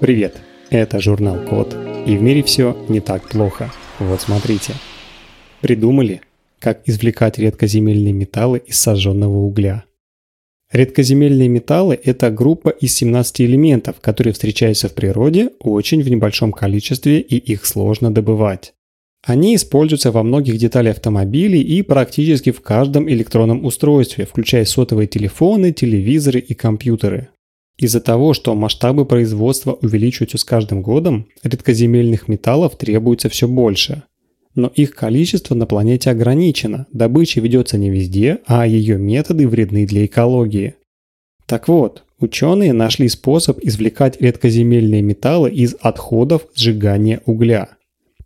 Привет, это журнал Код, и в мире все не так плохо. Вот смотрите. Придумали, как извлекать редкоземельные металлы из сожженного угля. Редкоземельные металлы – это группа из 17 элементов, которые встречаются в природе очень в небольшом количестве и их сложно добывать. Они используются во многих деталях автомобилей и практически в каждом электронном устройстве, включая сотовые телефоны, телевизоры и компьютеры. Из-за того, что масштабы производства увеличиваются с каждым годом, редкоземельных металлов требуется все больше. Но их количество на планете ограничено, добыча ведется не везде, а ее методы вредны для экологии. Так вот, ученые нашли способ извлекать редкоземельные металлы из отходов сжигания угля –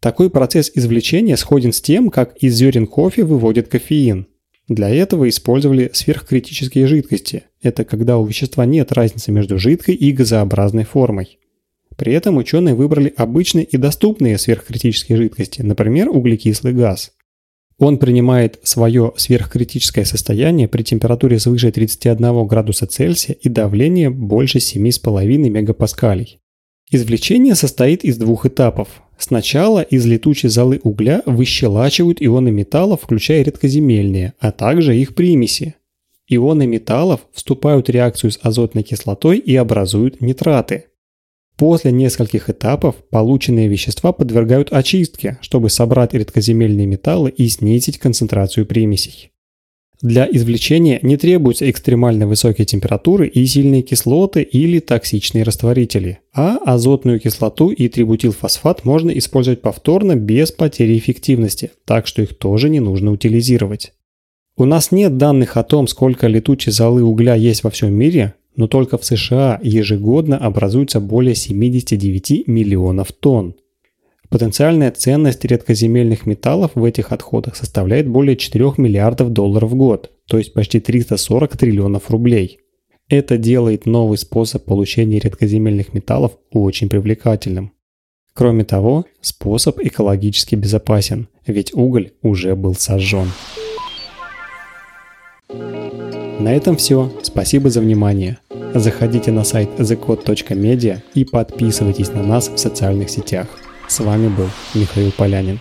такой процесс извлечения сходен с тем, как из зерен кофе выводят кофеин. Для этого использовали сверхкритические жидкости. Это когда у вещества нет разницы между жидкой и газообразной формой. При этом ученые выбрали обычные и доступные сверхкритические жидкости, например, углекислый газ. Он принимает свое сверхкритическое состояние при температуре свыше 31 градуса Цельсия и давлении больше 7,5 мегапаскалей. Извлечение состоит из двух этапов. Сначала из летучей золы угля выщелачивают ионы металлов, включая редкоземельные, а также их примеси. Ионы металлов вступают в реакцию с азотной кислотой и образуют нитраты. После нескольких этапов полученные вещества подвергают очистке, чтобы собрать редкоземельные металлы и снизить концентрацию примесей. Для извлечения не требуются экстремально высокие температуры и сильные кислоты или токсичные растворители, а азотную кислоту и трибутилфосфат можно использовать повторно без потери эффективности, так что их тоже не нужно утилизировать. У нас нет данных о том, сколько летучей золы угля есть во всем мире, но только в США ежегодно образуется более 79 миллионов тонн. Потенциальная ценность редкоземельных металлов в этих отходах составляет более 4 миллиардов долларов в год, то есть почти 340 триллионов рублей. Это делает новый способ получения редкоземельных металлов очень привлекательным. Кроме того, способ экологически безопасен, ведь уголь уже был сожжен. На этом все. Спасибо за внимание. Заходите на сайт thecode.media и подписывайтесь на нас в социальных сетях. С вами был Михаил Полянин.